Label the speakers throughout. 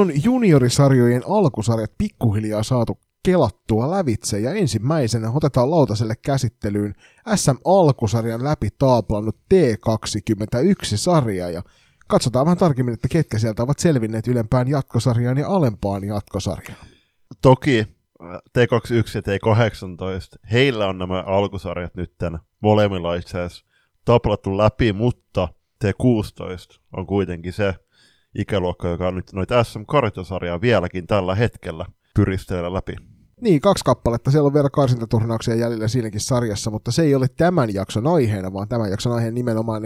Speaker 1: on juniorisarjojen alkusarjat pikkuhiljaa saatu kelattua lävitse ja ensimmäisenä otetaan lautaselle käsittelyyn SM-alkusarjan läpi taaplannut T21-sarja ja katsotaan vähän tarkemmin, että ketkä sieltä ovat selvinneet ylempään jatkosarjaan ja alempaan jatkosarjaan.
Speaker 2: Toki T21 ja T18, heillä on nämä alkusarjat nyt molemmilla itse asiassa taplattu läpi, mutta T16 on kuitenkin se ikäluokka, joka on nyt noita SM-kartosarjaa vieläkin tällä hetkellä pyristeellä läpi.
Speaker 1: Niin, kaksi kappaletta. Siellä on vielä karsintaturnauksia jäljellä siinäkin sarjassa, mutta se ei ole tämän jakson aiheena, vaan tämän jakson aiheen nimenomaan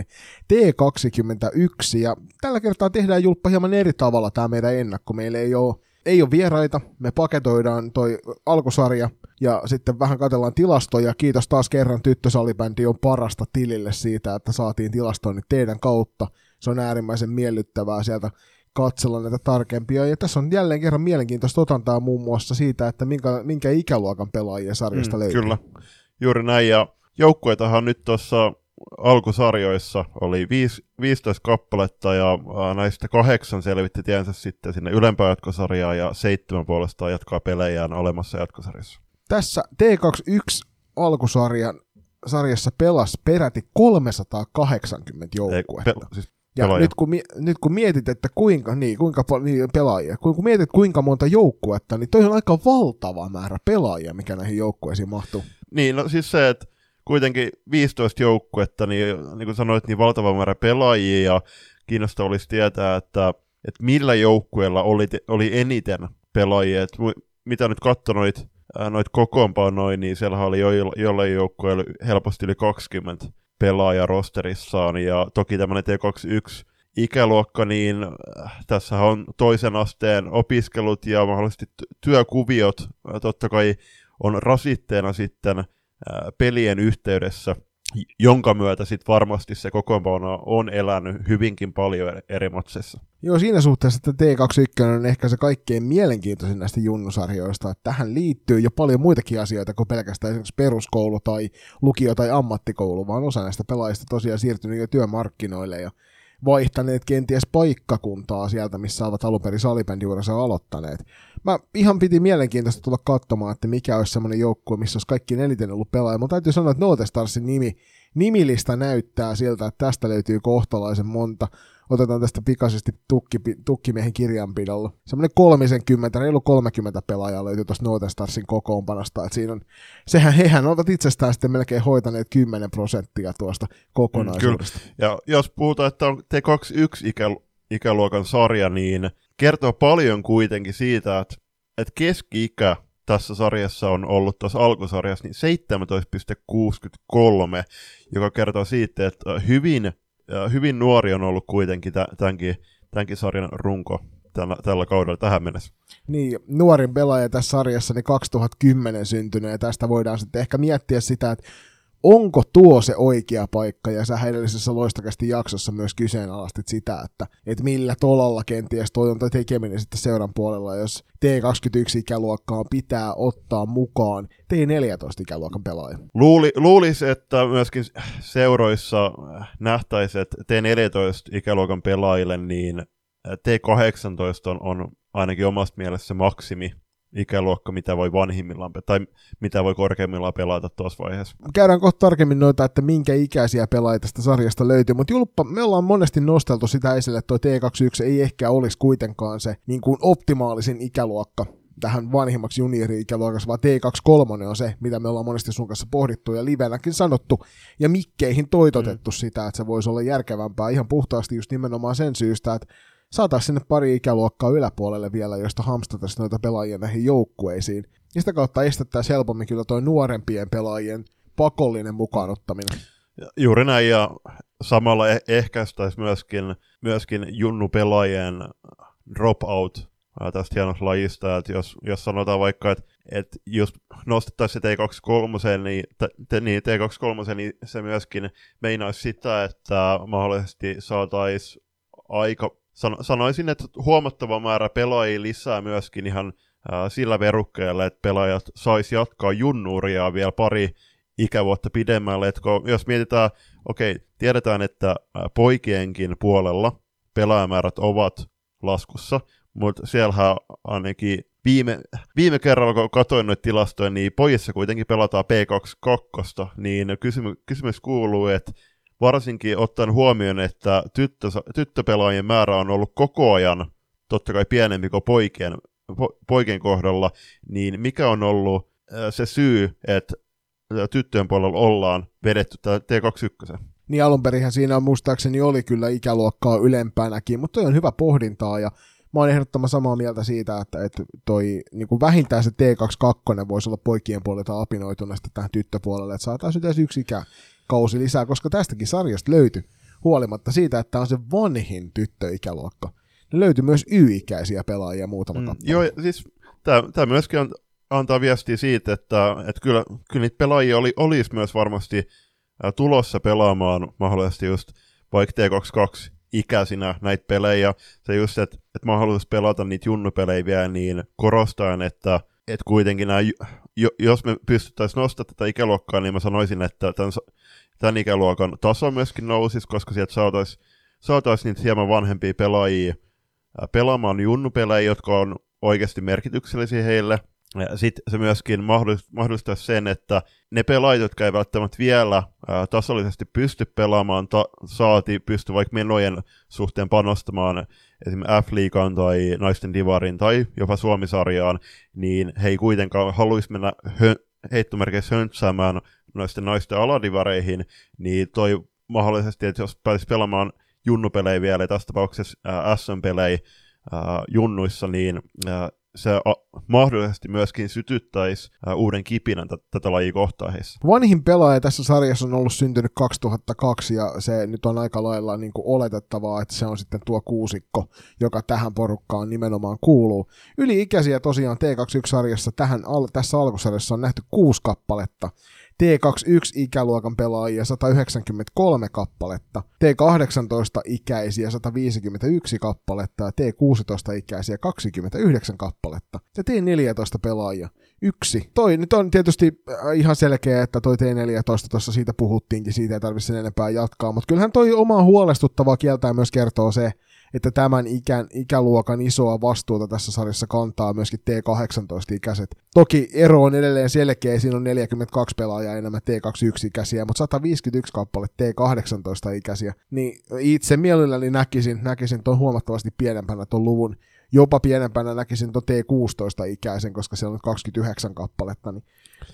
Speaker 1: T21. Ja tällä kertaa tehdään julppa hieman eri tavalla tämä meidän ennakko. Meillä ei ole, ei ole vieraita, me paketoidaan toi alkusarja ja sitten vähän katsellaan tilastoja. Kiitos taas kerran tyttösalibändi on parasta tilille siitä, että saatiin tilastoinnit teidän kautta. Se on äärimmäisen miellyttävää sieltä katsella näitä tarkempia. Ja tässä on jälleen kerran mielenkiintoista otantaa muun muassa siitä, että minkä, minkä ikäluokan pelaajia sarjasta mm, löytyy.
Speaker 2: Kyllä, juuri näin. Ja joukkueitahan nyt tuossa alkusarjoissa oli 15 kappaletta ja näistä kahdeksan selvitti tiensä sitten sinne ylempään jatkosarjaan ja seitsemän puolestaan jatkaa pelejään olemassa jatkosarjassa.
Speaker 1: Tässä T21 alkusarjan sarjassa pelasi peräti 380 joukkuetta. Ei, pe- siis ja nyt kun, nyt kun mietit, että kuinka, niin, kuinka paljon niin, pelaajia, kun, kun mietit kuinka monta joukkuetta, niin toi on aika valtava määrä pelaajia, mikä näihin joukkueisiin mahtuu.
Speaker 2: Niin, no siis se, että kuitenkin 15 joukkuetta, niin, niin kuin sanoit, niin valtava määrä pelaajia, ja kiinnostavaa olisi tietää, että, että millä joukkueella oli, oli eniten pelaajia, että mitä nyt katsonoit noit kokoonpanoin, niin siellä oli jo, jollain joukkueella helposti yli 20 pelaaja rosterissaan, ja toki tämmöinen T21 ikäluokka, niin äh, tässä on toisen asteen opiskelut ja mahdollisesti työkuviot. Äh, totta kai on rasitteena sitten äh, pelien yhteydessä, jonka myötä sitten varmasti se kokoonpano on elänyt hyvinkin paljon eri matsissa.
Speaker 1: Joo, siinä suhteessa, että T21 on ehkä se kaikkein mielenkiintoisin näistä junnusarjoista, että tähän liittyy jo paljon muitakin asioita kuin pelkästään esimerkiksi peruskoulu tai lukio tai ammattikoulu, vaan osa näistä pelaajista tosiaan siirtynyt jo työmarkkinoille ja vaihtaneet kenties paikkakuntaa sieltä, missä ovat alun perin salibändiuransa aloittaneet. Mä ihan piti mielenkiintoista tulla katsomaan, että mikä olisi semmoinen joukkue, missä olisi kaikki eniten ollut pelaaja. Mutta täytyy sanoa, että Note Starsin nimi, nimilista näyttää siltä, että tästä löytyy kohtalaisen monta otetaan tästä pikaisesti tukki, tukkimiehen kirjanpidolla. Semmoinen 30, reilu 30 pelaajaa löytyy tuosta Northern Starsin kokoonpanosta. että siinä on, sehän hehän ovat itsestään sitten melkein hoitaneet 10 prosenttia tuosta kokonaisuudesta. Mm,
Speaker 2: ja jos puhutaan, että on T21 ikä, ikäluokan sarja, niin kertoo paljon kuitenkin siitä, että, että keski-ikä tässä sarjassa on ollut tuossa alkusarjassa niin 17,63, joka kertoo siitä, että hyvin hyvin nuori on ollut kuitenkin tämänkin, tämänkin sarjan runko tällä, tällä kaudella tähän mennessä.
Speaker 1: Niin, nuorin pelaaja tässä sarjassa, niin 2010 syntynyt, ja tästä voidaan sitten ehkä miettiä sitä, että onko tuo se oikea paikka, ja sä edellisessä loistakästi jaksossa myös kyseenalaistit sitä, että, että millä tolalla kenties toi on tekeminen sitten seuran puolella, jos T21-ikäluokkaan pitää ottaa mukaan T14-ikäluokan pelaaja.
Speaker 2: Luuli, luulisi, että myöskin seuroissa nähtäisi, että T14-ikäluokan pelaajille niin T18 on, on ainakin omasta mielestä maksimi ikäluokka, mitä voi vanhimmillaan, tai mitä voi korkeimmillaan pelata tuossa vaiheessa.
Speaker 1: Käydään kohta tarkemmin noita, että minkä ikäisiä pelaajia tästä sarjasta löytyy, mutta Julppa, me ollaan monesti nosteltu sitä esille, että tuo T21 ei ehkä olisi kuitenkaan se niin kuin optimaalisin ikäluokka tähän vanhimmaksi juniori-ikäluokassa, vaan T23 on se, mitä me ollaan monesti sun kanssa pohdittu ja livenäkin sanottu, ja mikkeihin toitotettu mm. sitä, että se voisi olla järkevämpää ihan puhtaasti just nimenomaan sen syystä, että saataisiin sinne pari ikäluokkaa yläpuolelle vielä, josta hamstataisiin noita pelaajia näihin joukkueisiin. Ja sitä kautta estettäisiin helpommin kyllä toi nuorempien pelaajien pakollinen mukaanottaminen.
Speaker 2: Juuri näin, ja samalla eh- ehkäistäisiin myöskin, myöskin junnu-pelaajien dropout tästä hienosta lajista, että jos, jos sanotaan vaikka, että, että jos nostettaisiin se T23, niin, t- niin T23, niin se myöskin meinaisi sitä, että mahdollisesti saataisiin aika sanoisin, että huomattava määrä pelaajia lisää myöskin ihan sillä verukkeella, että pelaajat saisi jatkaa junnuria vielä pari ikävuotta pidemmälle. Että kun, jos mietitään, okei, okay, tiedetään, että poikienkin puolella pelaajamäärät ovat laskussa, mutta siellähän ainakin viime, viime kerralla, kun katsoin noita tilastoja, niin pojissa kuitenkin pelataan P22, niin kysymys, kysymys kuuluu, että varsinkin ottaen huomioon, että tyttö, tyttöpelaajien määrä on ollut koko ajan totta kai pienempi kuin poikien, po, poikien kohdalla, niin mikä on ollut se syy, että tyttöjen puolella ollaan vedetty T21?
Speaker 1: Niin alun perinhän siinä muistaakseni oli kyllä ikäluokkaa ylempänäkin, mutta on hyvä pohdintaa ja mä oon ehdottoman samaa mieltä siitä, että, että toi niin kuin vähintään se T22 voisi olla poikien puolelta apinoituneesta tähän tyttöpuolelle, että saataisiin edes yksi ikäkausi lisää, koska tästäkin sarjasta löytyi huolimatta siitä, että on se vanhin tyttöikäluokka. Ne löytyi myös Y-ikäisiä pelaajia muutama mm,
Speaker 2: Joo, siis tämä myöskin on, antaa viestiä siitä, että, että kyllä, kyllä niitä pelaajia oli, olisi myös varmasti tulossa pelaamaan mahdollisesti just vaikka T22 ikäisinä näitä pelejä. Se just, että, että mahdollisuus pelata niitä junnupelejä vielä, niin korostaan, että, että kuitenkin nämä, jos me pystyttäisiin nostamaan tätä ikäluokkaa, niin mä sanoisin, että tämän, tämän ikäluokan taso myöskin nousisi, koska sieltä saataisiin saatais niitä hieman vanhempia pelaajia pelaamaan junnupelejä, jotka on oikeasti merkityksellisiä heille – sitten se myöskin mahdollistaa sen, että ne pelaajat, jotka ei välttämättä vielä ää, tasollisesti pysty pelaamaan, ta- saati pysty vaikka menojen suhteen panostamaan esimerkiksi F-liigaan tai naisten divarin tai jopa Suomisarjaan, niin he ei kuitenkaan haluaisi mennä hö- heittomerkeissä höntsäämään noisten naisten aladivareihin, niin toi mahdollisesti, että jos pääsisi pelaamaan junnupelejä vielä, tässä tapauksessa SM-pelejä junnuissa, niin ää, se a- mahdollisesti myöskin sytyttäisi ä, uuden kipinän t- tätä lajia kohtaan heissä.
Speaker 1: Vanhin pelaaja tässä sarjassa on ollut syntynyt 2002 ja se nyt on aika lailla niin kuin oletettavaa, että se on sitten tuo kuusikko, joka tähän porukkaan nimenomaan kuuluu. Yli-ikäisiä tosiaan T21-sarjassa tähän al- tässä alkusarjassa on nähty kuusi kappaletta. T21-ikäluokan pelaajia 193 kappaletta, T18-ikäisiä 151 kappaletta ja T16-ikäisiä 29 kappaletta ja T14 pelaajia yksi. Toi nyt on tietysti äh, ihan selkeä, että toi T14 tuossa siitä puhuttiinkin, siitä ei tarvitse sen enempää jatkaa, mutta kyllähän toi omaa huolestuttavaa kieltää myös kertoo se, että tämän ikän, ikäluokan isoa vastuuta tässä sarjassa kantaa myöskin T18-ikäiset. Toki ero on edelleen selkeä, siinä on 42 pelaajaa enemmän T21-ikäisiä, mutta 151 kappale T18-ikäisiä. Niin itse mielelläni näkisin, näkisin tuon huomattavasti pienempänä tuon luvun, jopa pienempänä näkisin tuon T16-ikäisen, koska siellä on 29 kappaletta, niin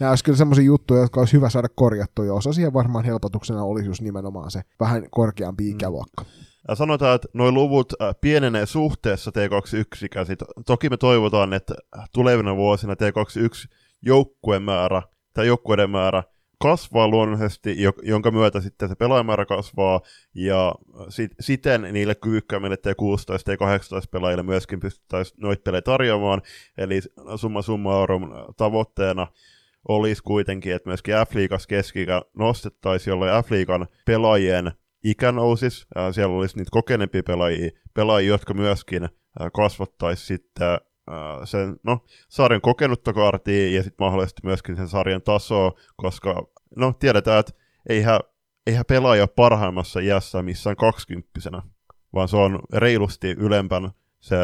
Speaker 1: nämä olisi kyllä semmoisia juttuja, jotka olisi hyvä saada korjattua, ja osa siihen varmaan helpotuksena olisi just nimenomaan se vähän korkeampi mm. ikäluokka. Mm.
Speaker 2: Ja sanotaan, että nuo luvut äh, pienenee suhteessa T21 ikäisiin. Toki me toivotaan, että tulevina vuosina T21 joukkueen määrä tai joukkueiden määrä kasvaa luonnollisesti, jonka myötä sitten se pelaajamäärä kasvaa, ja sit, siten niille kyvykkäämmille T16 ja T18 pelaajille myöskin pystyttäisiin noita pelejä tarjoamaan, eli summa summarum tavoitteena olisi kuitenkin, että myöskin F-liigas keskikä nostettaisiin, jolloin F-liigan pelaajien ikä nousisi, siellä olisi niitä kokeneempia pelaajia, pelaajia jotka myöskin kasvattaisi sitten sen, no, sarjan kokenutta kaartia ja sitten mahdollisesti myöskin sen sarjan tasoa, koska no, tiedetään, että eihän, eihän pelaaja parhaimmassa iässä missään kaksikymppisenä, vaan se on reilusti ylempän se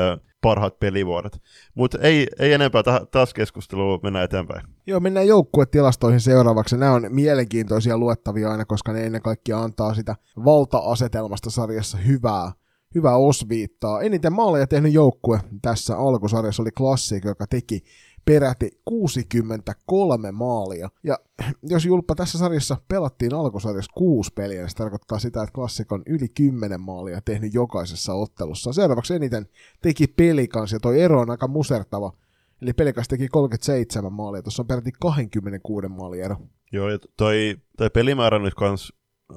Speaker 2: parhaat pelivuodet. Mutta ei, ei enempää taas keskustelua mennä eteenpäin.
Speaker 1: Joo, mennään joukkuetilastoihin seuraavaksi. Nämä on mielenkiintoisia luettavia aina, koska ne ennen kaikkea antaa sitä valta-asetelmasta sarjassa hyvää, hyvää osviittaa. Eniten maaleja tehnyt joukkue tässä alkusarjassa oli Klassik, joka teki peräti 63 maalia. Ja jos Julppa tässä sarjassa pelattiin alkusarjassa kuusi peliä, niin se tarkoittaa sitä, että klassikon yli 10 maalia tehnyt jokaisessa ottelussa. Seuraavaksi eniten teki Pelikans, ja toi ero on aika musertava. Eli Pelikas teki 37 maalia, tuossa on peräti 26 maalia ero.
Speaker 2: Joo, ja toi, toi pelimäärä nyt kans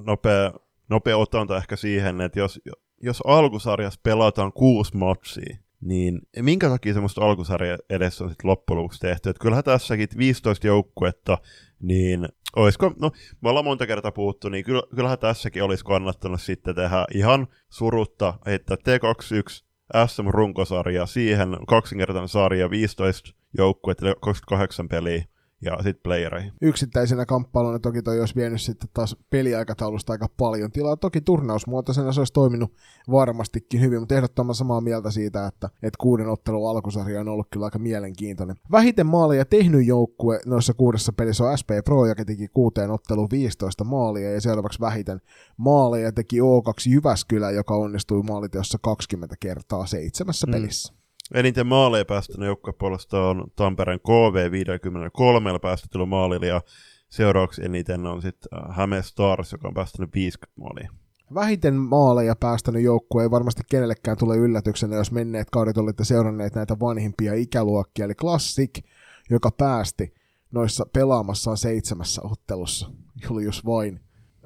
Speaker 2: nopea, nopea otanta ehkä siihen, että jos, jos alkusarjassa pelataan kuusi matsia, niin minkä takia semmoista alkusarja edessä on sitten loppujen lopuksi tehty? Että kyllähän tässäkin 15 joukkuetta, niin olisiko, no me ollaan monta kertaa puhuttu, niin kyllähän tässäkin olisi kannattanut sitten tehdä ihan surutta, että T21 SM-runkosarja, siihen kaksinkertainen sarja, 15 joukkuetta, 28 peliä, ja sitten playereihin.
Speaker 1: Yksittäisenä kamppailuna toki toi olisi vienyt sitten taas peliaikataulusta aika paljon tilaa. Toki turnausmuotoisena se olisi toiminut varmastikin hyvin, mutta ehdottoman samaa mieltä siitä, että, että kuuden ottelun alkusarja on ollut kyllä aika mielenkiintoinen. Vähiten maaleja tehnyt joukkue noissa kuudessa pelissä on SP Pro, joka teki kuuteen otteluun 15 maalia, ja seuraavaksi vähiten maaleja teki O2 Jyväskylä, joka onnistui maaliteossa 20 kertaa seitsemässä mm. pelissä.
Speaker 2: Eniten maaleja päästänyt joukkue puolesta on Tampereen KV 53 päästetyllä maalilla ja seuraavaksi eniten on sitten äh, Häme Stars, joka on päästänyt 50 maalia.
Speaker 1: Vähiten maaleja päästänyt joukkue ei varmasti kenellekään tule yllätyksenä, jos menneet kaudet olitte seuranneet näitä vanhimpia ikäluokkia, eli Classic, joka päästi noissa pelaamassaan seitsemässä ottelussa Julius vain,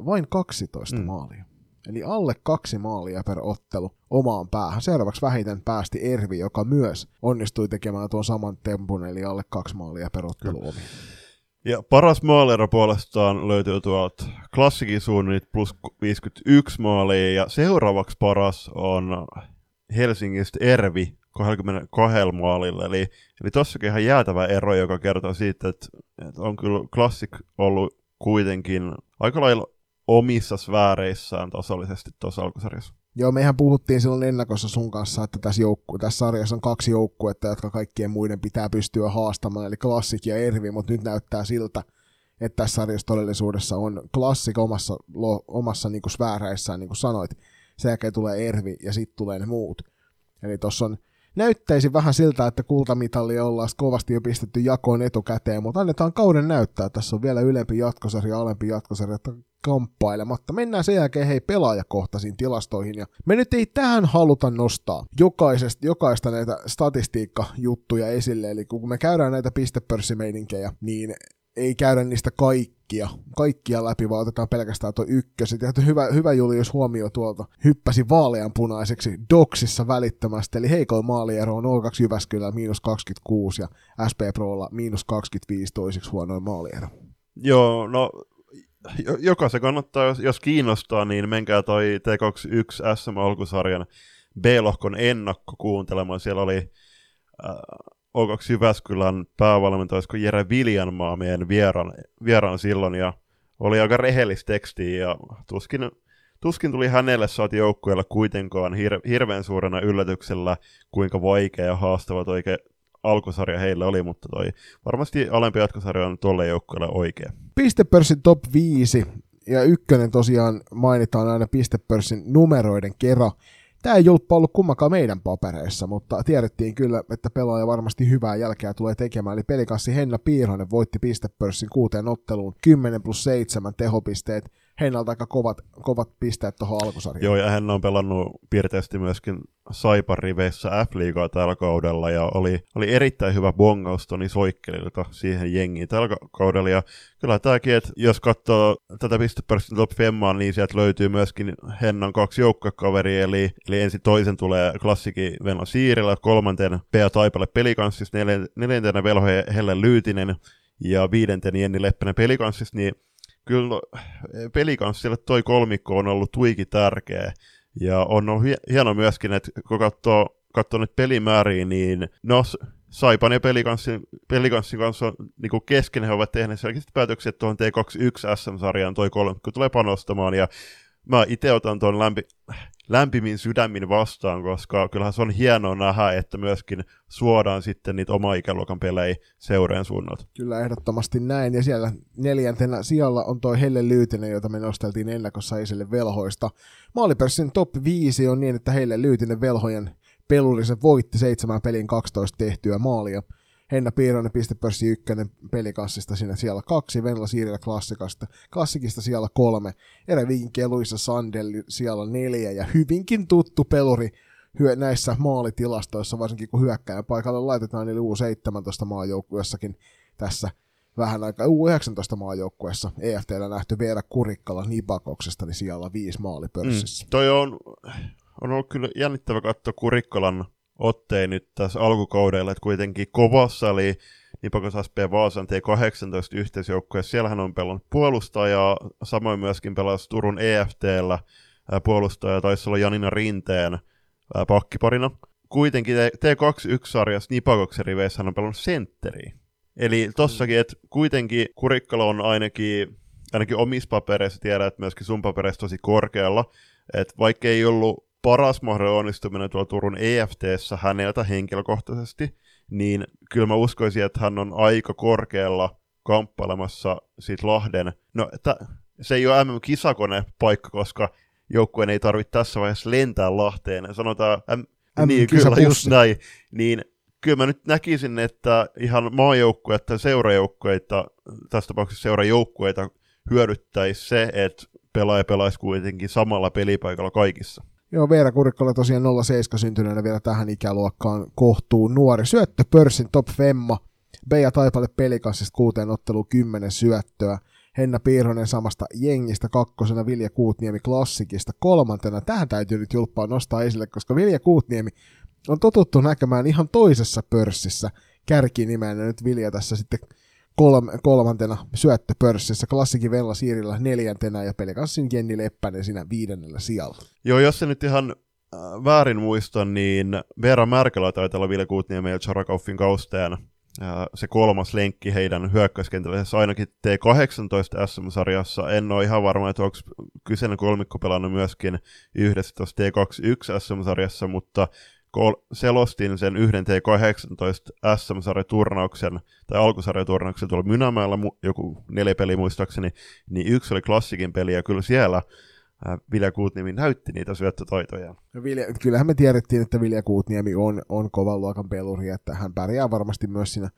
Speaker 1: vain 12 mm. maalia. Eli alle kaksi maalia per ottelu omaan päähän. Seuraavaksi vähiten päästi Ervi, joka myös onnistui tekemään tuon saman tempun, eli alle kaksi maalia per ottelu omiin.
Speaker 2: Ja paras maalero puolestaan löytyy tuolta klassikin suunnit plus 51 maalia, ja seuraavaksi paras on Helsingistä Ervi 22 maalilla, eli, eli tossakin ihan jäätävä ero, joka kertoo siitä, että, että on kyllä klassik ollut kuitenkin aika lailla omissa sfääreissään tasollisesti tuossa alkusarjassa.
Speaker 1: Joo, mehän puhuttiin silloin ennakossa sun kanssa, että tässä, joukku- tässä sarjassa on kaksi joukkuetta, jotka kaikkien muiden pitää pystyä haastamaan, eli Klassik ja Ervi, mutta nyt näyttää siltä, että tässä sarjassa todellisuudessa on Klassik omassa, lo, omassa niin kuin sfääreissään, niin kuin sanoit, sen jälkeen tulee Ervi ja sitten tulee ne muut. Eli tuossa on näyttäisi vähän siltä, että kultamitalli ollaan kovasti jo pistetty jakoon etukäteen, mutta annetaan kauden näyttää. Tässä on vielä ylempi jatkosarja, alempi jatkosarja kamppailematta. Mennään sen jälkeen hei pelaajakohtaisiin tilastoihin. Ja me nyt ei tähän haluta nostaa jokaisesta, jokaista näitä statistiikkajuttuja esille. Eli kun me käydään näitä pistepörssimeininkejä, niin ei käydä niistä kaikkia, kaikkia läpi, vaan otetaan pelkästään tuo ykköset. Ja hyvä, hyvä Julius huomio tuolta hyppäsi vaaleanpunaiseksi Doksissa välittömästi, eli heikoin maaliero on 02 Jyväskylä miinus 26 ja SP Prolla miinus 25 toiseksi huonoin maaliero.
Speaker 2: Joo, no jokaisen kannattaa, jos, jos kiinnostaa, niin menkää toi T21 SM-alkusarjan B-lohkon ennakko kuuntelemaan. Siellä oli äh, O2 Jyväskylän päävalmentaja, olisiko Jere Viljanmaa meidän vieran, vieran silloin, ja oli aika rehellistä tekstiä, ja tuskin, tuskin tuli hänelle saati joukkueella kuitenkaan hir- hirveän suurena yllätyksellä, kuinka vaikea ja haastava toi alkusarja heillä oli, mutta toi varmasti alempi jatkosarja on tuolle joukkueelle oikea.
Speaker 1: Pistepörssin top 5 ja ykkönen tosiaan mainitaan aina pistepörssin numeroiden kerran. Tämä ei ollut ollut kummakaan meidän papereissa, mutta tiedettiin kyllä, että pelaaja varmasti hyvää jälkeä tulee tekemään. Eli pelikassi Henna Piirhonen voitti pistepörssin kuuteen otteluun 10 plus 7 tehopisteet Heinalta aika kovat, kovat pisteet tuohon alkusarjaan.
Speaker 2: Joo, ja hän on pelannut piirteisesti myöskin Saipan riveissä F-liigaa tällä kaudella, ja oli, oli erittäin hyvä bongaus Toni Soikkelilta siihen jengiin tällä kaudella, ja kyllä tämäkin, että jos katsoo tätä pistepörssin top femmaa, niin sieltä löytyy myöskin Hennan kaksi joukkuekaveria, eli, eli ensin toisen tulee klassiki Venla Siirilä, kolmanten Pea Taipale pelikanssissa, neljäntenä Velho Helle Lyytinen, ja viidenten Jenni Leppänen pelikanssissa, niin kyllä pelikanssille toi kolmikko on ollut tuiki tärkeä. Ja on ollut hieno myöskin, että kun katsoo, katsoo nyt pelimääriä, niin no, Saipan ja pelikanssin, pelikanssin kanssa on, niin kesken he ovat tehneet selkeästi päätöksiä, että tuohon T21 SM-sarjaan toi kolmikko tulee panostamaan, ja mä itse otan tuon lämpi, lämpimin sydämin vastaan, koska kyllähän se on hienoa nähdä, että myöskin suodaan sitten niitä oma ikäluokan pelejä seureen suunnalta.
Speaker 1: Kyllä ehdottomasti näin, ja siellä neljäntenä sijalla on toi Helle Lyytinen, jota me nosteltiin ennakossa esille velhoista. Maalipörssin top 5 on niin, että Helle Lyytinen velhojen pelurisen voitti seitsemän pelin 12 tehtyä maalia. Henna Piironen pistepörssi ykkönen pelikassista siinä siellä kaksi, Venla Siirillä klassikasta, klassikista siellä kolme, Erevinki ja Luisa Sandel siellä neljä ja hyvinkin tuttu peluri hyö, näissä maalitilastoissa, varsinkin kun hyökkäjän paikalle laitetaan, eli U17 maajoukkuessakin tässä vähän aikaa U19 maajoukkueessa EFTllä nähty Veera Kurikkala Nipakoksesta, niin siellä viisi maalipörssissä.
Speaker 2: Mm, toi on, on ollut kyllä jännittävä katsoa Kurikkalan otteen nyt tässä alkukaudella, että kuitenkin kovassa oli Nipakos SP Vaasan T18 yhteisjoukkueessa. Siellähän on pelannut puolustajaa, samoin myöskin pelasi Turun EFTllä puolustaja, taisi olla Janina Rinteen pakkiparina. Kuitenkin T21-sarjassa Nipakoksen riveissä on pelannut sentteriä. Eli tossakin, että kuitenkin Kurikkalo on ainakin, ainakin omissa papereissa, tiedät, myöskin sun papereissa tosi korkealla, että vaikka ei ollut paras mahdollinen onnistuminen tuolla Turun EFTssä häneltä henkilökohtaisesti, niin kyllä mä uskoisin, että hän on aika korkealla kamppailemassa siitä Lahden. No, t- se ei ole MM-kisakone paikka, koska joukkueen ei tarvitse tässä vaiheessa lentää Lahteen. Sanotaan, M- niin kyllä just näin. Niin kyllä mä nyt näkisin, että ihan maajoukkueita tai seurajoukkueita, tässä tapauksessa seurajoukkueita hyödyttäisi se, että pelaaja pelaisi kuitenkin samalla pelipaikalla kaikissa.
Speaker 1: Joo, Veera Kurikkola tosiaan 07 syntyneenä vielä tähän ikäluokkaan kohtuu nuori. Syöttö Pörssin top femma. Beija Taipalle pelikassista kuuteen otteluun kymmenen syöttöä. Henna Piirhonen samasta jengistä kakkosena, Vilja Kuutniemi klassikista kolmantena. Tähän täytyy nyt julppaa nostaa esille, koska Vilja Kuutniemi on totuttu näkemään ihan toisessa pörssissä kärkinimenä. Nyt Vilja tässä sitten kolme, kolmantena syöttöpörssissä, klassikin Vella Siirillä neljäntenä ja pelikanssin Jenni Leppänen siinä viidennellä sijalla.
Speaker 2: Joo, jos se nyt ihan äh, väärin muista, niin Veera Märkälä taitaa olla Ville Kuutniemen ja Charakaufin kausteen se kolmas lenkki heidän hyökkäyskentällisessä ainakin T18 SM-sarjassa. En ole ihan varma, että onko kyseinen kolmikko pelannut myöskin yhdessä tuossa T21 SM-sarjassa, mutta kol- selostin sen yhden T18 SM-sarjaturnauksen tai alkusarjaturnauksen tuolla Mynämäellä, joku neljä peli muistaakseni, niin yksi oli klassikin peli ja kyllä siellä äh, Vilja Kuutniemi näytti niitä syöttötaitoja.
Speaker 1: No Vilja, kyllähän me tiedettiin, että Vilja Kuutniemi on, on kovan luokan peluri, että hän pärjää varmasti myös siinä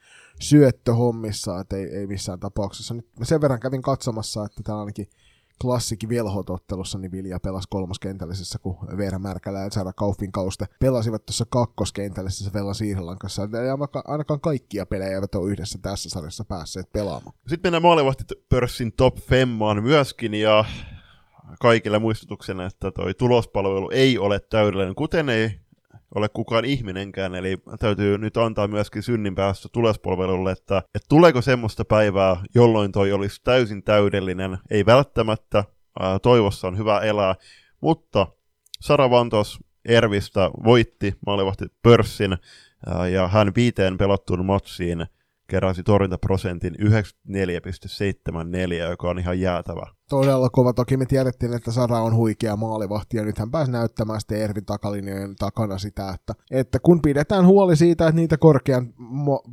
Speaker 1: syöttöhommissa, että ei, ei missään tapauksessa. Nyt sen verran kävin katsomassa, että täällä ainakin klassikin velhotottelussa, niin Vilja pelasi kolmoskentällisessä, kun Veera Märkälä ja Sarah Kaufin kauste pelasivat tuossa kakkoskentällisessä Vella Siirlan kanssa. Ja ainakaan kaikkia pelejä eivät ole yhdessä tässä sarjassa päässeet pelaamaan.
Speaker 2: Sitten mennään maalivahti pörssin top femmaan myöskin, ja kaikille muistutuksena, että toi tulospalvelu ei ole täydellinen, kuten ei ole kukaan ihminenkään, eli täytyy nyt antaa myöskin synnin päästä tulospalvelulle, että, että tuleeko semmoista päivää, jolloin toi olisi täysin täydellinen, ei välttämättä, ää, toivossa on hyvä elää, mutta Sara Vantos Ervistä voitti maalivahti pörssin, ää, ja hän viiteen pelattuun matsiin keräsi torjuntaprosentin 94,74, joka on ihan jäätävä
Speaker 1: todella kova. Toki me tiedettiin, että Sara on huikea maalivahti ja nyt hän pääsi näyttämään sitten Ervin takalinjojen takana sitä, että, että kun pidetään huoli siitä, että niitä korkean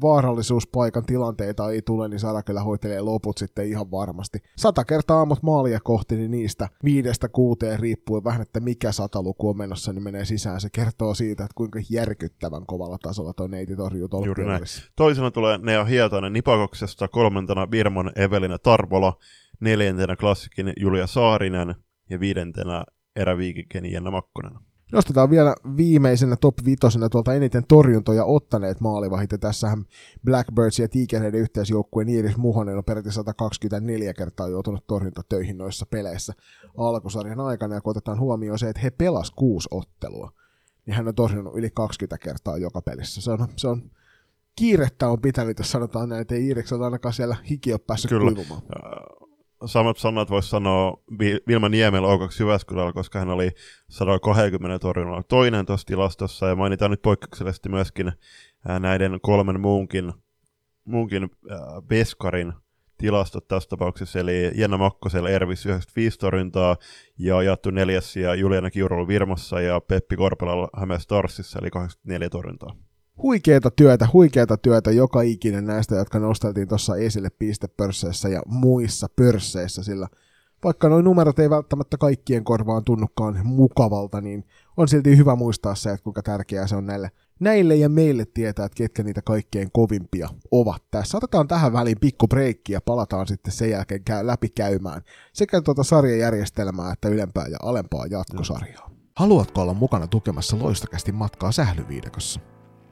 Speaker 1: vaarallisuuspaikan tilanteita ei tule, niin Sara kyllä hoitelee loput sitten ihan varmasti. Sata kertaa ammut maalia kohti, niin niistä viidestä kuuteen riippuen vähän, että mikä sataluku on menossa, niin menee sisään. Se kertoo siitä, että kuinka järkyttävän kovalla tasolla tuo neiti torjuu
Speaker 2: Juuri näin. Toisena tulee Nea Hietanen Nipakoksesta, kolmantena Virmon Evelina Tarvola, neljäntenä klassikin Julia Saarinen ja viidentenä eräviikikin Jenna Makkonen.
Speaker 1: Nostetaan vielä viimeisenä top vitosena tuolta eniten torjuntoja ottaneet maalivahit, ja tässähän Blackbirds ja Tigereiden yhteisjoukkueen Iiris Muhonen on peräti 124 kertaa joutunut torjuntatöihin noissa peleissä alkusarjan aikana, ja kun otetaan huomioon se, että he pelas kuusi ottelua, niin hän on torjunut yli 20 kertaa joka pelissä. Se on, se on kiirettä on pitänyt, jos sanotaan näin, että ei Iirikseltä ainakaan siellä hiki ole päässyt Kyllä. kuivumaan
Speaker 2: samat sanat voisi sanoa Vilma Niemellä O2 Jyväskylällä, koska hän oli 120 torjunnalla toinen tuossa tilastossa, ja mainitaan nyt poikkeuksellisesti myöskin näiden kolmen muunkin, muunkin Veskarin tilastot tässä tapauksessa, eli Jenna Makkosella Ervis 95 torjuntaa, ja Jattu neljäs ja Juliana Kiurolla Virmassa, ja Peppi Korpelalla Hämeen Starsissa, eli 84 torjuntaa
Speaker 1: huikeeta työtä, huikeeta työtä joka ikinen näistä, jotka nosteltiin tuossa esille pistepörsseissä ja muissa pörsseissä, sillä vaikka nuo numerot ei välttämättä kaikkien korvaan tunnukaan mukavalta, niin on silti hyvä muistaa se, että kuinka tärkeää se on näille, näille ja meille tietää, että ketkä niitä kaikkein kovimpia ovat tässä. Otetaan tähän väliin pikku breikki ja palataan sitten sen jälkeen käy, läpi käymään sekä tuota sarjajärjestelmää että ylempää ja alempaa jatkosarjaa. Haluatko olla mukana tukemassa loistakästi matkaa sählyviidakossa?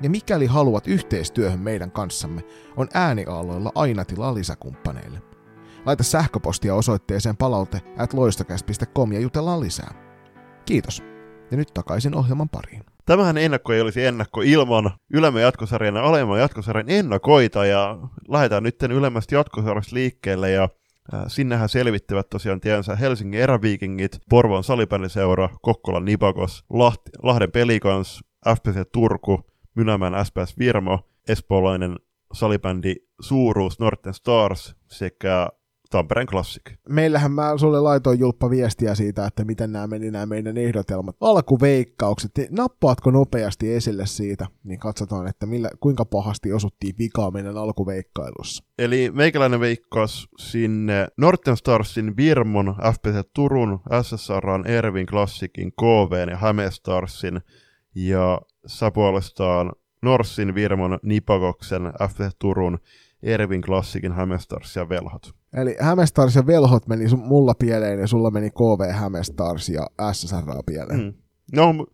Speaker 1: Ja mikäli haluat yhteistyöhön meidän kanssamme, on ääniaaloilla aina tilaa lisäkumppaneille. Laita sähköpostia osoitteeseen palaute at ja jutellaan lisää. Kiitos. Ja nyt takaisin ohjelman pariin.
Speaker 2: Tämähän ennakko ei olisi ennakko ilman ylemmän jatkosarjan ja alemman jatkosarjan ennakoita, ja lähdetään nyt ylemmästä jatkosarjasta liikkeelle, ja äh, sinnehän selvittävät tosiaan tiensä Helsingin eräviikingit, Porvon salibändiseura, Kokkolan Nipakos, Lahti, Lahden Pelikans, FPC Turku, Mynämään SPS Virmo, espoolainen salibändi Suuruus Norten Stars sekä Tampereen Classic.
Speaker 1: Meillähän mä sulle laitoin Julppa viestiä siitä, että miten nämä meni nämä meidän ehdotelmat. Alkuveikkaukset, nappaatko nopeasti esille siitä, niin katsotaan, että millä, kuinka pahasti osuttiin vikaa meidän alkuveikkailussa.
Speaker 2: Eli meikäläinen veikkaus sinne Norten Starsin, Virmon, FPC Turun, SSRan, Ervin Classicin, KVn ja Häme Starsin ja sä puolestaan Norssin, Virmon, Nipagoksen, FPC Turun, Ervin Klassikin, Hämestars ja Velhot.
Speaker 1: Eli Hämestars ja Velhot meni sun, mulla pieleen ja sulla meni KV Hämestars ja SSR pieleen. Mm.
Speaker 2: No,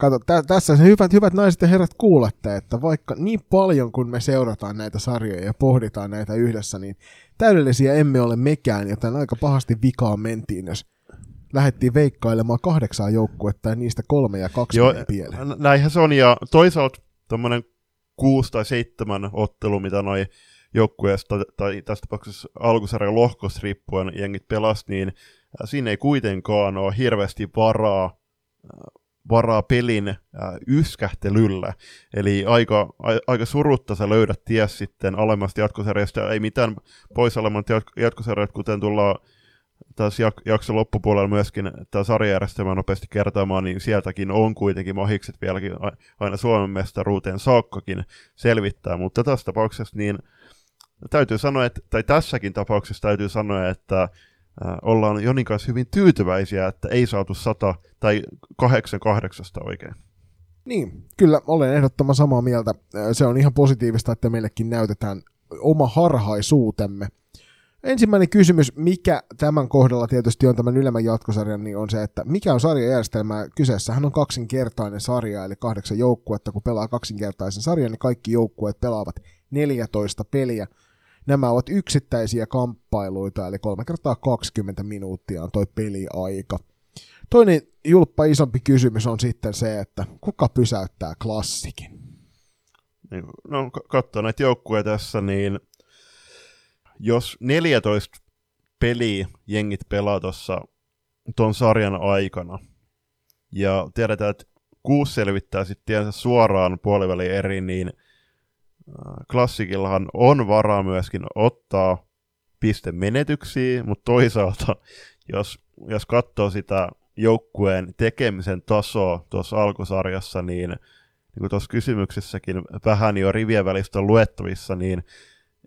Speaker 1: Kato, tä- tässä se hyvät, hyvät naiset ja herrat kuulette, että vaikka niin paljon kun me seurataan näitä sarjoja ja pohditaan näitä yhdessä, niin täydellisiä emme ole mekään, joten aika pahasti vikaan mentiin, jos lähdettiin veikkailemaan kahdeksaa joukkuetta ja niistä kolme ja kaksi
Speaker 2: Joo,
Speaker 1: pieleen.
Speaker 2: näinhän se on, ja toisaalta tuommoinen kuusi tai seitsemän ottelu, mitä noin joukkueesta tai tässä tapauksessa alkusarjan lohkosta riippuen jengit pelas, niin äh, siinä ei kuitenkaan ole hirveästi varaa, äh, varaa pelin äh, yskähtelyllä. Eli aika, aika surutta sä löydät ties sitten alemmasta jatkosarjasta. Ei mitään pois alemmat jatkosarjat, kuten tullaan tässä jak- jakson loppupuolella myöskin tämä sarjajärjestelmä nopeasti kertaamaan, niin sieltäkin on kuitenkin mahikset vieläkin aina Suomen mestaruuteen saakkakin selvittää, mutta tässä tapauksessa niin täytyy sanoa, että, tai tässäkin tapauksessa täytyy sanoa, että ollaan Jonin kanssa hyvin tyytyväisiä, että ei saatu 100 tai 88 oikein.
Speaker 1: Niin, kyllä olen ehdottoman samaa mieltä. Se on ihan positiivista, että meillekin näytetään oma harhaisuutemme. Ensimmäinen kysymys, mikä tämän kohdalla tietysti on tämän ylemmän jatkosarjan, niin on se, että mikä on sarjajärjestelmä? Kyseessähän on kaksinkertainen sarja, eli kahdeksan joukkuetta. Kun pelaa kaksinkertaisen sarjan, niin kaikki joukkueet pelaavat 14 peliä. Nämä ovat yksittäisiä kamppailuita, eli 3 kertaa 20 minuuttia on toi peliaika. Toinen julppa isompi kysymys on sitten se, että kuka pysäyttää klassikin?
Speaker 2: Niin, no, katsotaan näitä joukkueita tässä, niin jos 14 peliä jengit pelaa tuossa ton sarjan aikana, ja tiedetään, että kuusi selvittää sitten suoraan puoliväliin eri, niin Klassikillahan on varaa myöskin ottaa pistemenetyksiä, mutta toisaalta, jos, jos katsoo sitä joukkueen tekemisen tasoa tuossa alkusarjassa, niin, niin kuin tuossa kysymyksessäkin vähän jo rivien välistä luettavissa, niin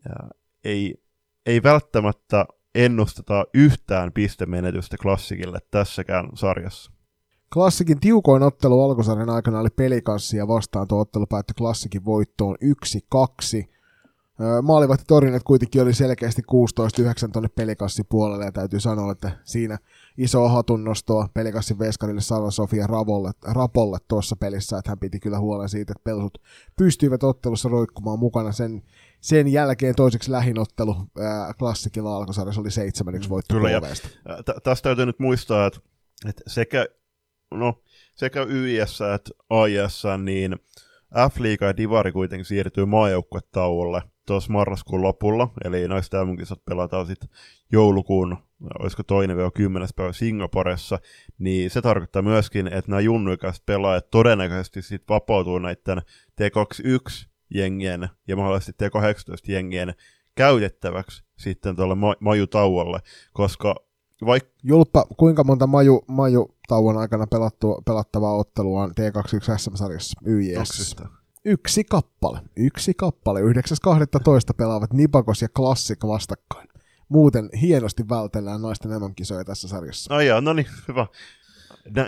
Speaker 2: ja, ei, ei välttämättä ennusteta yhtään pistemenetystä klassikille tässäkään sarjassa.
Speaker 1: Klassikin tiukoin ottelu alkusarjan aikana oli pelikanssia vastaan. Tuo ottelu päättyi klassikin voittoon 1-2. Maalivahti Torinet kuitenkin oli selkeästi 16-9 tuonne pelikassi puolelle ja täytyy sanoa, että siinä iso hatunnostoa pelikassin veskarille Sara Sofia Ravolle, Rapolle tuossa pelissä, että hän piti kyllä huolen siitä, että pelsut pystyivät ottelussa roikkumaan mukana. Sen, sen jälkeen toiseksi lähinottelu ää, klassikilla alkusarjassa oli 7-1 voitto Kyllä, ja,
Speaker 2: tästä täytyy nyt muistaa, että, että sekä no, sekä YIS että AIS, niin F-liiga ja Divari kuitenkin siirtyy maajoukkuetauolle tuossa marraskuun lopulla, eli noista mm pelataan sitten joulukuun, olisiko toinen vai kymmenes päivä Singaporessa, niin se tarkoittaa myöskin, että nämä junnuikäiset pelaajat todennäköisesti sitten vapautuu näiden T21 jengien ja mahdollisesti T18 jengien käytettäväksi sitten tuolle ma- majutauolle, koska
Speaker 1: Vaik- Julppa, kuinka monta maju, maju tauon aikana pelattu, pelattavaa ottelua on T21 SM-sarjassa YJS? Yksi kappale. Yksi kappale. 9.12. pelaavat Nipakos ja Classic vastakkain. Muuten hienosti vältellään naisten MM-kisoja tässä sarjassa.
Speaker 2: Ai jaa, no niin, hyvä.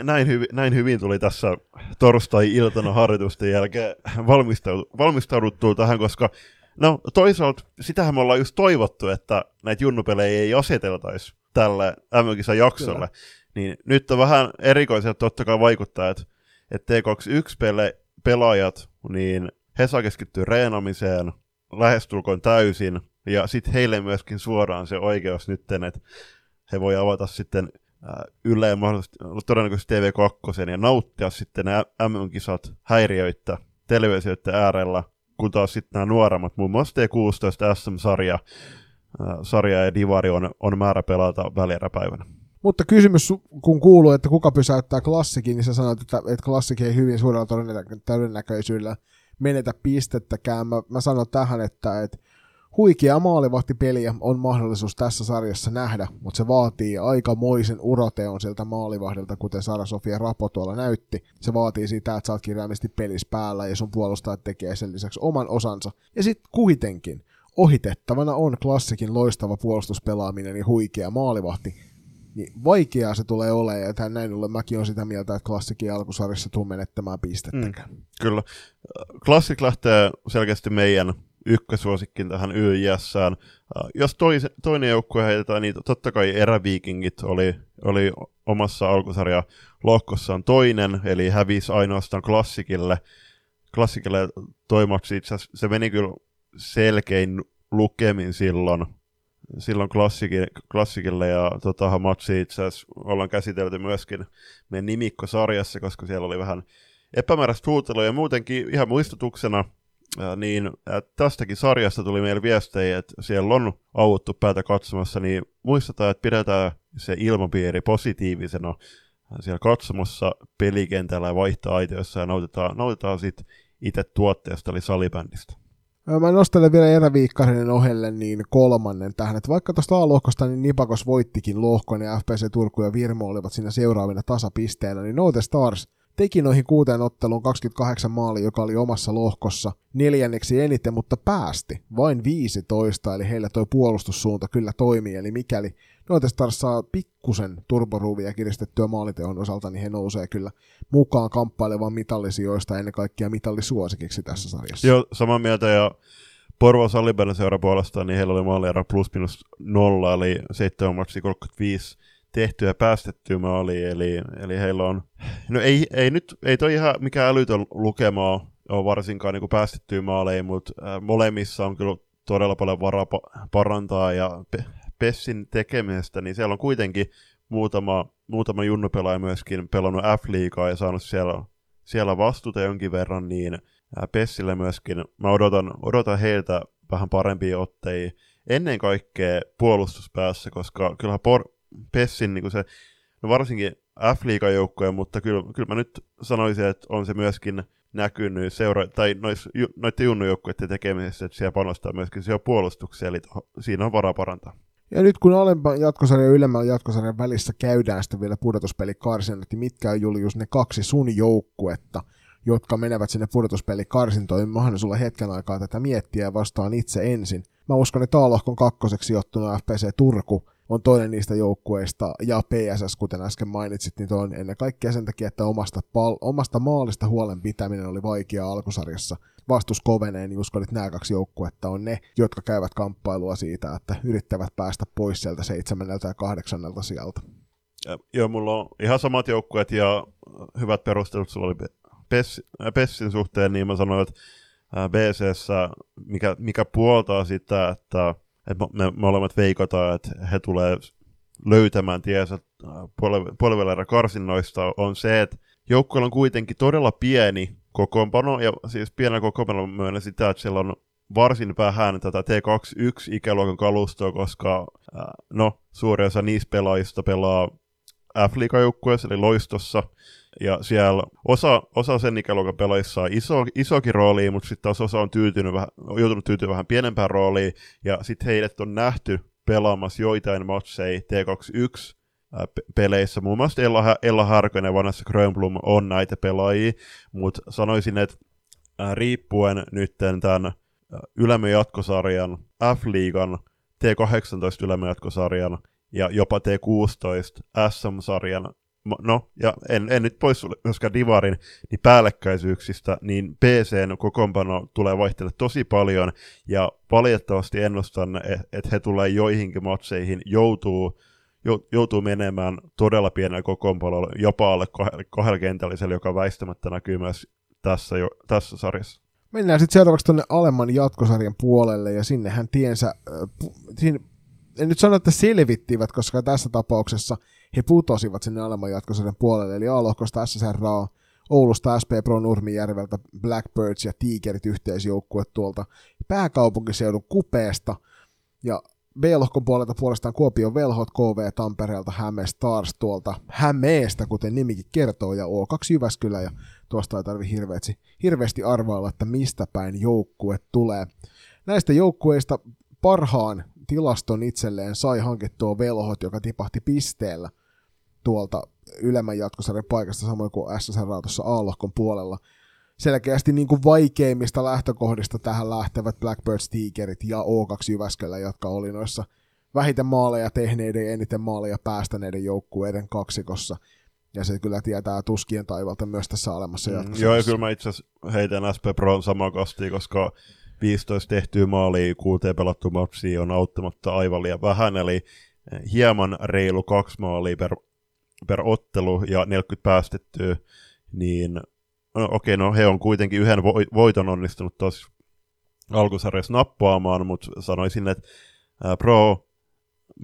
Speaker 2: Näin, hyvin, näin hyvin tuli tässä torstai-iltana harjoitusten jälkeen valmistauduttua tähän, koska no toisaalta sitähän me ollaan just toivottu, että näitä junnupelejä ei aseteltaisi tälle mm jaksolle. Niin nyt on vähän erikoisia totta kai vaikuttaa, että, että T21-pelaajat, niin he saa keskittyä reenamiseen lähestulkoon täysin, Ja sitten heille myöskin suoraan se oikeus nyt, että he voi avata sitten Yle mahdollisesti todennäköisesti TV2 ja nauttia sitten MM-kisat häiriöitä televisioiden äärellä, kun taas sitten nämä nuoremmat, muun muassa T16 SM-sarja, sarja ja Divari on, on määrä pelata välieräpäivänä.
Speaker 1: Mutta kysymys, kun kuuluu, että kuka pysäyttää klassikin, niin sä sanoit, että, että klassiki ei hyvin suurella todennäköisyydellä menetä pistettäkään. Mä, mä sanon tähän, että, että huikea maalivahtipeliä on mahdollisuus tässä sarjassa nähdä, mutta se vaatii aikamoisen uroteon sieltä maalivahdilta, kuten Sara Sofia Rapo tuolla näytti. Se vaatii sitä, että sä oot kirjaimisesti pelissä päällä ja sun puolustajat tekee sen lisäksi oman osansa. Ja sitten kuitenkin, ohitettavana on klassikin loistava puolustuspelaaminen ja huikea maalivahti, niin vaikeaa se tulee olemaan, tämän näin ollen mäkin on sitä mieltä, että klassikin alkusarjassa tuu menettämään pistettäkään. Mm,
Speaker 2: kyllä. Klassik lähtee selkeästi meidän ykkösuosikkin tähän YJSään. Jos toise, toinen joukkue heitetään, niin totta kai eräviikingit oli, oli omassa alkusarja lohkossaan toinen, eli hävisi ainoastaan klassikille. Klassikille toimaksi itse asiassa se meni kyllä selkein lukemin silloin, silloin klassikille, klassikille ja tota, matsi itse asiassa ollaan käsitelty myöskin meidän nimikkosarjassa, koska siellä oli vähän epämääräistä huutelua ja muutenkin ihan muistutuksena, niin tästäkin sarjasta tuli meille viestejä, että siellä on auttu päätä katsomassa, niin muistetaan, että pidetään se ilmapiiri positiivisena siellä katsomassa pelikentällä ja vaihtoaitioissa ja nautitaan, nautitaan sitten itse tuotteesta, eli salibändistä.
Speaker 1: Mä nostelen vielä eräviikkarinen ohelle niin kolmannen tähän, että vaikka tuosta A-lohkosta niin Nipakos voittikin lohkon ja FPC Turku ja Virmo olivat siinä seuraavina tasapisteenä, niin Note Stars teki noihin kuuteen otteluun 28 maali, joka oli omassa lohkossa. Neljänneksi eniten, mutta päästi vain 15, eli heillä toi puolustussuunta kyllä toimii, eli mikäli Noite Stars saa pikkusen turboruuvia kiristettyä maaliteon osalta, niin he nousee kyllä mukaan kamppailevan mitallisijoista ennen kaikkea mitallisuosikiksi tässä sarjassa.
Speaker 2: Joo, samaa mieltä. Ja Porvo Saliben seura puolestaan, niin heillä oli maaliero plus minus nolla, eli 7 matsi 35 tehtyä ja päästettyä maaliin, eli, eli heillä on, no ei, ei nyt, ei toi ihan mikään älytön lukemaa ole varsinkaan niin päästettyä maaleja, mutta molemmissa on kyllä todella paljon varaa parantaa, ja pe- Pessin tekemisestä, niin siellä on kuitenkin muutama, muutama junnupelaaja myöskin pelannut F-liigaa ja saanut siellä, siellä vastuuta jonkin verran, niin Pessille myöskin, mä odotan, odotan heiltä vähän parempia otteja, ennen kaikkea puolustuspäässä, koska kyllähän por- Pessin niin se, no varsinkin F-liigan joukkoja, mutta kyllä, kyllä mä nyt sanoisin, että on se myöskin näkynyt seura- tai nois, ju, noiden junnujoukkueiden tekemisessä, että siellä panostaa myöskin siihen puolustukseen, eli siinä on varaa parantaa.
Speaker 1: Ja nyt kun alemman jatkosarjan ja ylemmän jatkosarjan välissä käydään sitten vielä pudotuspelikarsinat, niin mitkä on Julius ne kaksi sun joukkuetta, jotka menevät sinne pudotuspelikarsintoihin, niin sulla hetken aikaa tätä miettiä ja vastaan itse ensin. Mä uskon, että A-lohkon kakkoseksi jottuna FPC Turku on toinen niistä joukkueista, ja PSS, kuten äsken mainitsit, niin on ennen kaikkea sen takia, että omasta, pal- omasta maalista huolen pitäminen oli vaikeaa alkusarjassa. Vastus kovenee, niin uskon, että nämä kaksi joukkuetta on ne, jotka käyvät kamppailua siitä, että yrittävät päästä pois sieltä seitsemänneltä ja kahdeksannelta sieltä.
Speaker 2: Ja, joo, mulla on ihan samat joukkueet ja hyvät perustelut sulla oli Pess, Pessin suhteen, niin mä sanoin, että BCssä, mikä, mikä puoltaa sitä, että että me, me molemmat veikotaan, että he tulee löytämään tiensä äh, puolivälierä karsinnoista, on se, että joukkueella on kuitenkin todella pieni kokoonpano, ja siis pienellä kokoonpano myönnä sitä, että siellä on varsin vähän tätä T21-ikäluokan kalustoa, koska äh, no, suuri osa niistä pelaajista pelaa F-liigajoukkueessa, eli loistossa, ja siellä osa, osa sen ikäluokan pelaajissa on iso, isokin rooli, mutta sitten taas osa on, tyytynyt vähän, on joutunut tyytymään vähän pienempään rooliin, ja sitten heidät on nähty pelaamassa joitain matseja T21 peleissä. Muun muassa Ella, Ella Harkonen ja Vanessa Grönblom on näitä pelaajia, mutta sanoisin, että riippuen nyt tämän ylemmän jatkosarjan, F-liigan, T18 ylemmän jatkosarjan ja jopa T16 SM-sarjan no, ja en, en nyt pois myöskään Divarin niin päällekkäisyyksistä, niin PCn kokoonpano tulee vaihtella tosi paljon, ja valitettavasti ennustan, että he tulee joihinkin matseihin, joutuu, joutuu menemään todella pienellä kokoonpanolla, jopa alle kahdella kentällisellä, joka väistämättä näkyy myös tässä, jo, tässä sarjassa.
Speaker 1: Mennään sitten seuraavaksi tuonne alemman jatkosarjan puolelle, ja sinnehän tiensä, äh, siinä, en nyt sano, että selvittivät, koska tässä tapauksessa he putosivat sinne alemman jatkosarjan puolelle, eli A-lohkosta SSR, Oulusta SP Pro Nurmijärveltä, Blackbirds ja Tigerit yhteisjoukkue tuolta pääkaupunkiseudun kupeesta, ja B-lohkon puolelta puolestaan Kuopion Velhot, KV Tampereelta, Häme Stars tuolta Hämeestä, kuten nimikin kertoo, ja O2 Jyväskylä, ja tuosta ei tarvi hirveästi, hirveästi arvailla, että mistä päin joukkue tulee. Näistä joukkueista parhaan tilaston itselleen sai hankittua Velhot, joka tipahti pisteellä tuolta ylemmän jatkosarjan paikasta, samoin kuin SSR tuossa A-lohkon puolella. Selkeästi niin kuin vaikeimmista lähtökohdista tähän lähtevät Blackbirds, Tigerit ja O2 Jyväskylä, jotka oli noissa vähiten maaleja tehneiden ja eniten maaleja päästäneiden joukkueiden kaksikossa. Ja se kyllä tietää tuskien taivalta myös tässä alemmassa mm,
Speaker 2: Joo, ja kyllä mä itse asiassa heitän SP Pro samaa kastia, koska 15 tehtyä maalia, kuuteen pelattu matsia on auttamatta aivan liian vähän, eli hieman reilu kaksi maalia per, per ottelu ja 40 päästettyä, niin no, okei, okay, no he on kuitenkin yhden vo- voiton onnistunut tuossa alkusarjassa nappaamaan, mutta sanoisin, että Pro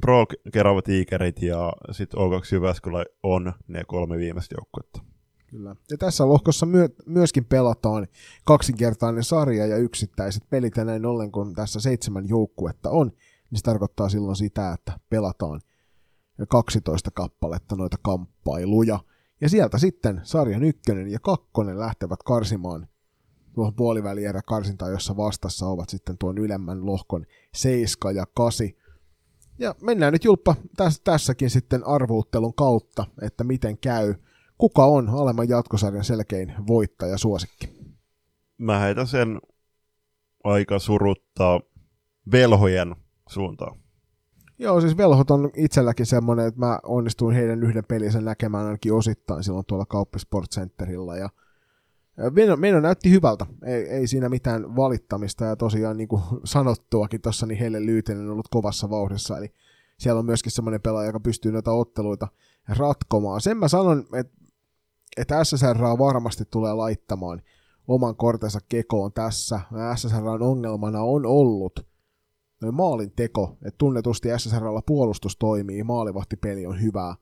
Speaker 2: Pro Kerava Tigerit ja sitten O2 Jyväskylä on ne kolme viimeistä joukkuetta.
Speaker 1: Kyllä. Ja tässä lohkossa myö- myöskin pelataan kaksinkertainen sarja ja yksittäiset pelit, ja näin ollen kun tässä seitsemän joukkuetta on, niin se tarkoittaa silloin sitä, että pelataan 12 kappaletta noita kamppailuja. Ja sieltä sitten sarjan ykkönen ja kakkonen lähtevät karsimaan tuohon puolivälierä karsintaa, jossa vastassa ovat sitten tuon ylemmän lohkon 7 ja 8. Ja mennään nyt Julppa täs, tässäkin sitten arvuuttelun kautta, että miten käy. Kuka on alemman jatkosarjan selkein voittaja suosikki?
Speaker 2: Mä heitän sen aika suruttaa velhojen suuntaan.
Speaker 1: Joo, siis velhot on itselläkin semmoinen, että mä onnistuin heidän yhden pelinsä näkemään ainakin osittain silloin tuolla Kauppisport Centerilla ja Meno, meno näytti hyvältä, ei, ei siinä mitään valittamista ja tosiaan niin kuin sanottuakin tuossa, niin heille Lyytinen on ollut kovassa vauhdissa, eli siellä on myöskin semmoinen pelaaja, joka pystyy noita otteluita ratkomaan. Sen mä sanon, että, että SSR varmasti tulee laittamaan oman kortensa kekoon tässä. SSRn ongelmana on ollut maalin teko, että tunnetusti SSRllä puolustus toimii, maalivahtipeli on hyvää,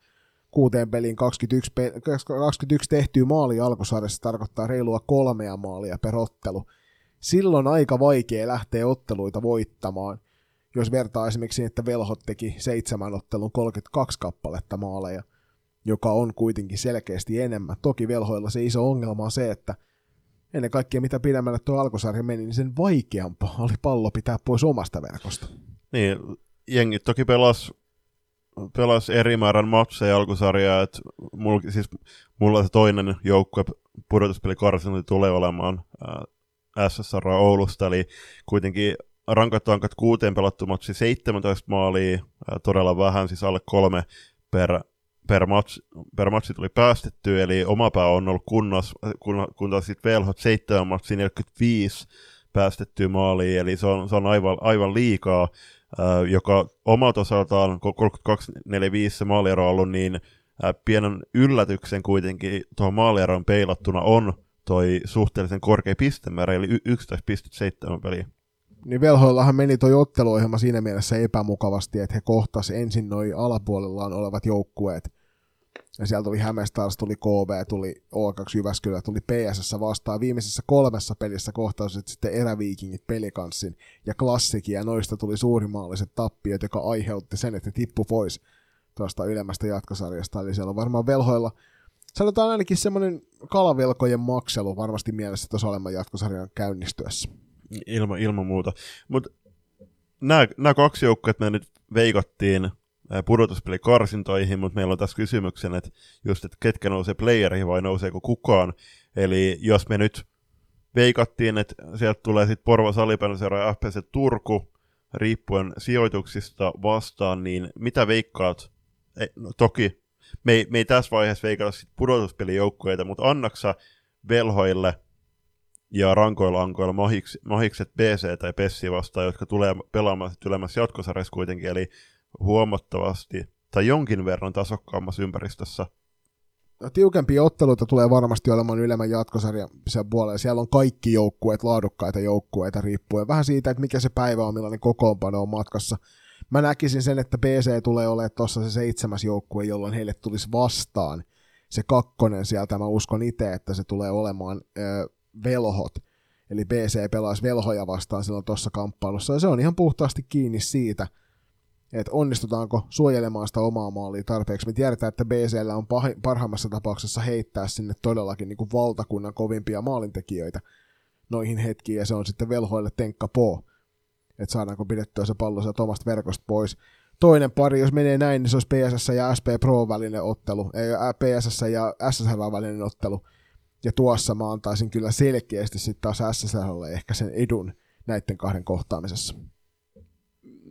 Speaker 1: kuuteen peliin 21, pe- 21 tehtyä maali alkusarjassa tarkoittaa reilua kolmea maalia per ottelu. Silloin aika vaikea lähteä otteluita voittamaan, jos vertaa esimerkiksi että Velhot teki seitsemän ottelun 32 kappaletta maaleja, joka on kuitenkin selkeästi enemmän. Toki Velhoilla se iso ongelma on se, että ennen kaikkea mitä pidemmälle tuo alkusarja meni, niin sen vaikeampaa oli pallo pitää pois omasta verkosta.
Speaker 2: Niin, jengi toki pelasi pelasi eri määrän matseja alkusarjaa, että mulla, siis, mulla se toinen joukkue pudotuspeli karsinti tulee olemaan äh, SSR Oulusta, eli kuitenkin rankat tankat kuuteen pelattu matsi 17 maalia, äh, todella vähän, siis alle kolme per, per, match, per matsi tuli päästetty, eli oma pää on ollut kunnossa, kun, kun taas sitten Velhot 7 matsi 45 päästettyä maaliin, eli se on, se on aivan, aivan liikaa joka omalta osaltaan 32-45 maaliero on ollut, niin pienen yllätyksen kuitenkin tuohon maalieroon peilattuna on toi suhteellisen korkea pistemäärä, eli 11,7 peliä.
Speaker 1: Niin velhoillahan meni toi otteluohjelma siinä mielessä epämukavasti, että he kohtasivat ensin noin alapuolellaan olevat joukkueet, ja sieltä tuli Hämestars, tuli KV, tuli O2 Jyväskylä, tuli PSS vastaan. Viimeisessä kolmessa pelissä kohtasivat sitten eräviikingit pelikanssin ja klassikin, ja noista tuli suurimaalliset tappiot, joka aiheutti sen, että tippu pois tuosta ylemmästä jatkosarjasta. Eli siellä on varmaan velhoilla, sanotaan ainakin semmoinen kalavelkojen makselu varmasti mielessä tuossa olemman jatkosarjan käynnistyessä.
Speaker 2: Ilma, ilman muuta. Mutta nämä kaksi joukkoa, me nyt veikattiin pudotuspelikarsintoihin, mutta meillä on tässä kysymyksen, että just, että ketkä nousee playereihin vai nouseeko kukaan. Eli jos me nyt veikattiin, että sieltä tulee sitten Porvo ja FPC Turku, riippuen sijoituksista vastaan, niin mitä veikkaat? Ei, no, toki me ei, me ei tässä vaiheessa veikata sit pudotuspelijoukkueita, mutta annaksa velhoille ja rankoilla ankoilla mahikset BC tai Pessi vastaan, jotka tulee pelaamaan sitten ylemmässä jatkosarjassa kuitenkin, eli huomattavasti tai jonkin verran tasokkaammassa ympäristössä.
Speaker 1: No, tiukempia otteluita tulee varmasti olemaan ylemmän jatkosarjan puolella. Siellä on kaikki joukkueet, laadukkaita joukkueita riippuen vähän siitä, että mikä se päivä on, millainen kokoonpano on matkassa. Mä näkisin sen, että BC tulee olemaan tuossa se seitsemäs joukkue, jolloin heille tulisi vastaan se kakkonen sieltä. Mä uskon itse, että se tulee olemaan ö, velhot. Eli BC pelaisi velhoja vastaan silloin tuossa kamppailussa. Ja se on ihan puhtaasti kiinni siitä, että onnistutaanko suojelemaan sitä omaa maalia tarpeeksi. Me tiedetään, että BCllä on parhaimmassa tapauksessa heittää sinne todellakin niin kuin valtakunnan kovimpia maalintekijöitä noihin hetkiin, ja se on sitten velhoille tenkka po, että saadaanko pidettyä se pallo sieltä omasta verkosta pois. Toinen pari, jos menee näin, niin se olisi PSS ja SP Pro välinen ottelu, ei PSS ja SSL välinen ottelu, ja tuossa mä antaisin kyllä selkeästi sitten taas SSLlle ehkä sen edun näiden kahden kohtaamisessa.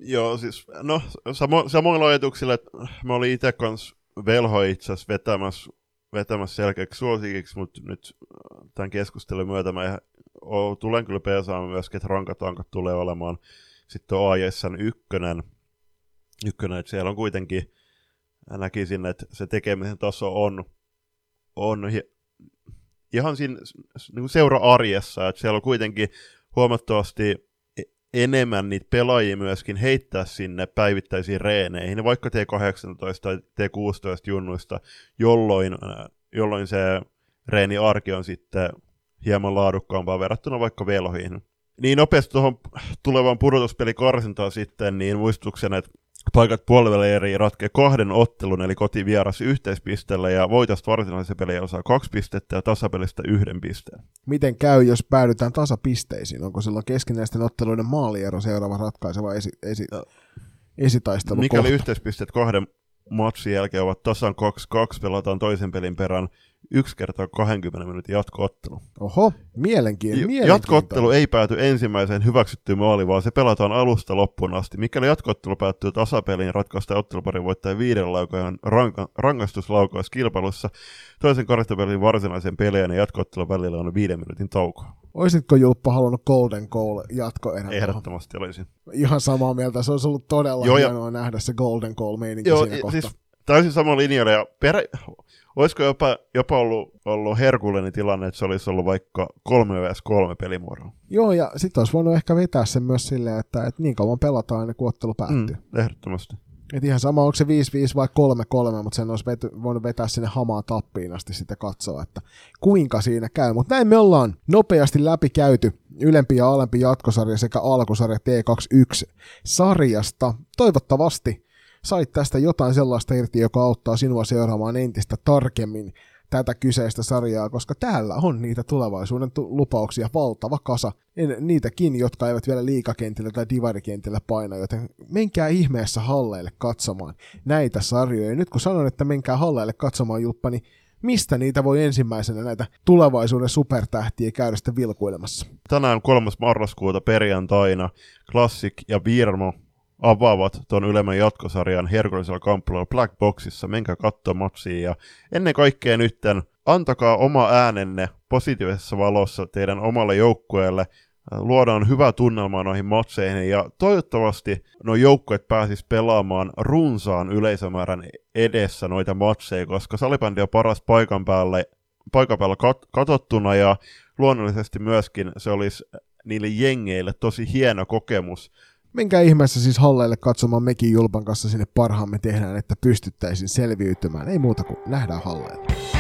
Speaker 2: Joo, siis no samo, samoilla ajatuksilla, että mä olin itse kanssa velho itse asiassa vetämässä, vetämässä selkeäksi suosikiksi, mutta nyt äh, tämän keskustelun myötä mä ihan, tulen kyllä peesaamaan myöskin, että rankatankat tulee olemaan sitten AJSn ykkönen, ykkönen, että siellä on kuitenkin, näkisin, että se tekemisen taso on, on ihan siinä niin seura-arjessa, että siellä on kuitenkin huomattavasti enemmän niitä pelaajia myöskin heittää sinne päivittäisiin reeneihin, vaikka T18 tai T16 junnuista, jolloin, äh, jolloin se reeni-arki on sitten hieman laadukkaampaa verrattuna vaikka velhoihin. Niin nopeasti tuohon tulevaan pudotuspelikarsintaan sitten, niin muistutuksena, että paikat puolivälieriin ratkee kahden ottelun, eli kotivieras yhteispisteellä, ja voitosta varsinaisen pelin saa kaksi pistettä ja tasapelistä yhden pisteen.
Speaker 1: Miten käy, jos päädytään tasapisteisiin? Onko silloin keskinäisten otteluiden maaliero seuraava ratkaiseva esi, esi, esitaistelu?
Speaker 2: Mikäli yhteispisteet kahden matsin jälkeen ovat tasan 2-2, pelataan toisen pelin perään yksi kertaa 20 minuutin jatkoottelu.
Speaker 1: Oho, mielenkiin, mielenkiintoinen.
Speaker 2: Jatkoottelu ei pääty ensimmäiseen hyväksyttyyn maaliin, vaan se pelataan alusta loppuun asti. Mikäli jatkoottelu päättyy tasapeliin, ratkaista otteluparin voittaja viiden laukojan ranka- rangaistuslaukauskilpailussa. Toisen karttapelin varsinaisen pelien ja jatkoottelun välillä on viiden minuutin tauko.
Speaker 1: Oisitko Julppa halunnut Golden Goal jatkoerän?
Speaker 2: Ehdottomasti olisin.
Speaker 1: Ihan samaa mieltä, se olisi ollut todella Joo, hienoa ja... nähdä se Golden Goal meininki Joo, siinä siis kohtaa.
Speaker 2: täysin sama linjalle ja per Olisiko jopa, jopa ollut, ollut herkullinen tilanne, että se olisi ollut vaikka 3 vs 3 pelimuodolla?
Speaker 1: Joo, ja sitten olisi voinut ehkä vetää sen myös silleen, että, että niin kauan pelataan aina kun ottelu päättyy.
Speaker 2: Mm, ehdottomasti.
Speaker 1: Et ihan sama, onko se 5-5 vai 3-3, mutta sen olisi vety, voinut vetää sinne hamaan tappiin asti sitten katsoa, että kuinka siinä käy. Mutta näin me ollaan nopeasti läpi käyty ylempi ja alempi jatkosarja sekä alkusarja T21-sarjasta. Toivottavasti sait tästä jotain sellaista irti, joka auttaa sinua seuraamaan entistä tarkemmin tätä kyseistä sarjaa, koska täällä on niitä tulevaisuuden lupauksia valtava kasa. En, niitäkin, jotka eivät vielä liikakentillä tai divarikentillä paina, joten menkää ihmeessä halleille katsomaan näitä sarjoja. Ja nyt kun sanon, että menkää halleille katsomaan Julppa, niin mistä niitä voi ensimmäisenä näitä tulevaisuuden supertähtiä käydä sitten vilkuilemassa?
Speaker 2: Tänään 3. marraskuuta perjantaina Classic ja Virmo avaavat tuon ylemmän jatkosarjan herkullisella kamppailulla Black Boxissa. Menkää katsoa matsia ja ennen kaikkea nytten antakaa oma äänenne positiivisessa valossa teidän omalle joukkueelle. Luodaan hyvää tunnelmaa noihin matseihin ja toivottavasti nuo joukkueet pääsis pelaamaan runsaan yleisömäärän edessä noita matseja, koska salibändi on paras paikan päälle paikan päällä kat- katottuna ja luonnollisesti myöskin se olisi niille jengeille tosi hieno kokemus
Speaker 1: Menkää ihmeessä siis halleille katsomaan mekin Julpan kanssa sinne parhaamme tehdään, että pystyttäisiin selviytymään. Ei muuta kuin nähdään halleilla.